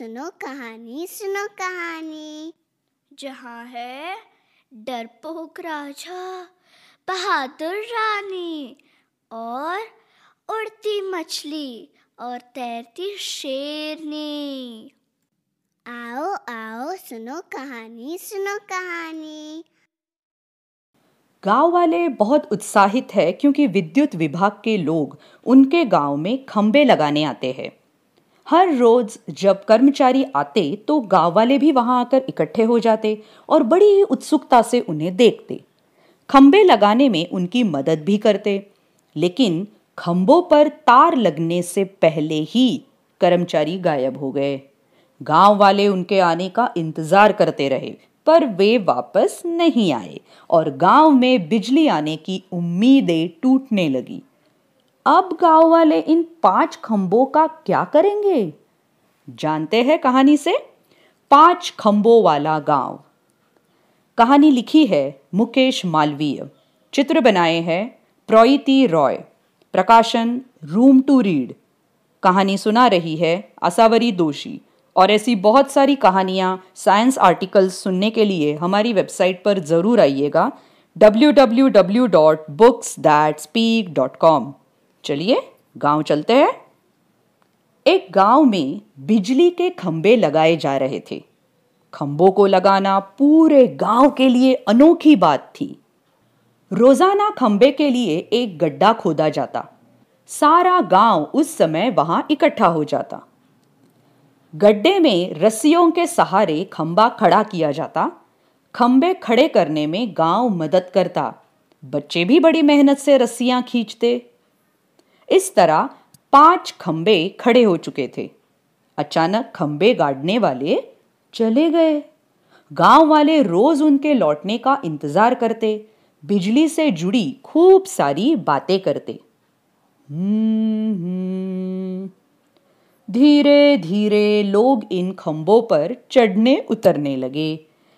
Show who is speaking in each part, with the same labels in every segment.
Speaker 1: सुनो कहानी सुनो कहानी।
Speaker 2: जहाँ है डरपोक राजा बहादुर रानी और उड़ती मछली और तैरती शेरनी।
Speaker 1: आओ आओ सुनो कहानी सुनो कहानी।
Speaker 3: गाँव वाले बहुत उत्साहित है क्योंकि विद्युत विभाग के लोग उनके गाँव में खंबे लगाने आते हैं। हर रोज जब कर्मचारी आते तो गाँव वाले भी वहाँ आकर इकट्ठे हो जाते और बड़ी ही उत्सुकता से उन्हें देखते। खंबे लगाने में उनकी मदद भी करते, लेकिन खंबों पर तार लगने से पहले ही कर्मचारी गायब हो गए। गाँव वाले उनके आने का इंतज़ार करते रहे, पर वे वापस नहीं आए और गाँव में बिजली आने की उम्मीदें टूटने लगी। अब गाँव वाले इन पाँच खंबों का क्या करेंगे? जानते हैं कहानी से? पाँच खंबों वाला गाँव। कहानी लिखी है मुकेश मालवीय। चित्र बनाए हैं प्रोइति रॉय। प्रकाशन रूम टू रीड। कहानी सुना रही है असावरी दोषी। और ऐसी बहुत सारी कहानियाँ साइंस आर्टिकल्स सुनने के लिए हमारी वेबसाइट पर ज़रूर आइएगा। www.books.speak.com चलिए, गाँव चलते हैं। एक गाँव में बिजली के खंबे लगाए जा रहे थे। खंबों को लगाना पूरे गाँव के लिए अनोखी बात थी। रोज़ाना खंबे के लिए एक गड्ढा खोदा जाता। सारा गाँव उस समय वहाँ इकट्ठा हो जाता। गड्ढे में रस्सियों के सहारे खंबा खड़ा किया जाता। खंबे खड़े करने में गाँव मदद करता। बच्चे भी बड़ी मेहनत से रस्सियाँ खींचते। इस तरह पाँच खंबे खड़े हो चुके थे। अचानक खंबे गाड़ने वाले चले गए। गाँव वाले रोज उनके लौटने का इंतज़ार करते, बिजली से जुड़ी खूब सारी बातें करते। धीरे धीरे लोग इन खंबों पर चढ़ने उतरने लगे।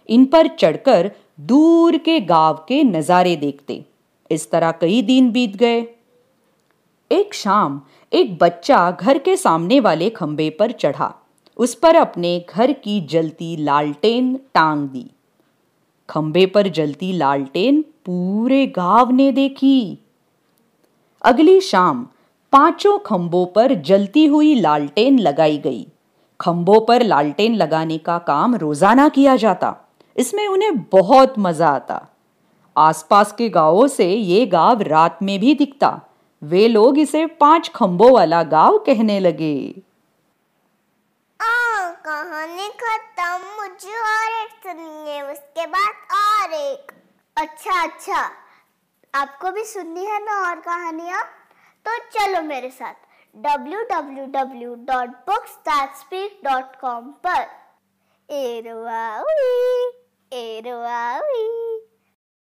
Speaker 3: इन पर चढ़कर दूर के गाँव के नज़ारे देखते। इस तरह कई दिन बीत गए। एक शाम एक बच्चा घर के सामने वाले खंबे पर चढ़ा। उस पर अपने घर की जलती लालटेन टांग दी। खंबे पर जलती लालटेन पूरे गाँव ने देखी। अगली शाम पाँचों खंबों पर जलती हुई लालटेन लगाई गई। खंबों पर लालटेन लगाने का काम रोज़ाना किया जाता। इसमें उन्हें बहुत मज़ा आता। आसपास के गाँवों से ये गाँव रात में भी दिखता। वे लोग इसे पाँच खंबों वाला गाँव कहने लगे।
Speaker 1: कहानी खत्म, मुझे और एक सुनिए, उसके बाद और एक। अच्छा अच्छा आपको भी सुननी है ना और कहानियाँ? तो चलो मेरे साथ www.books.speak.com पर। एरवावी एरवावी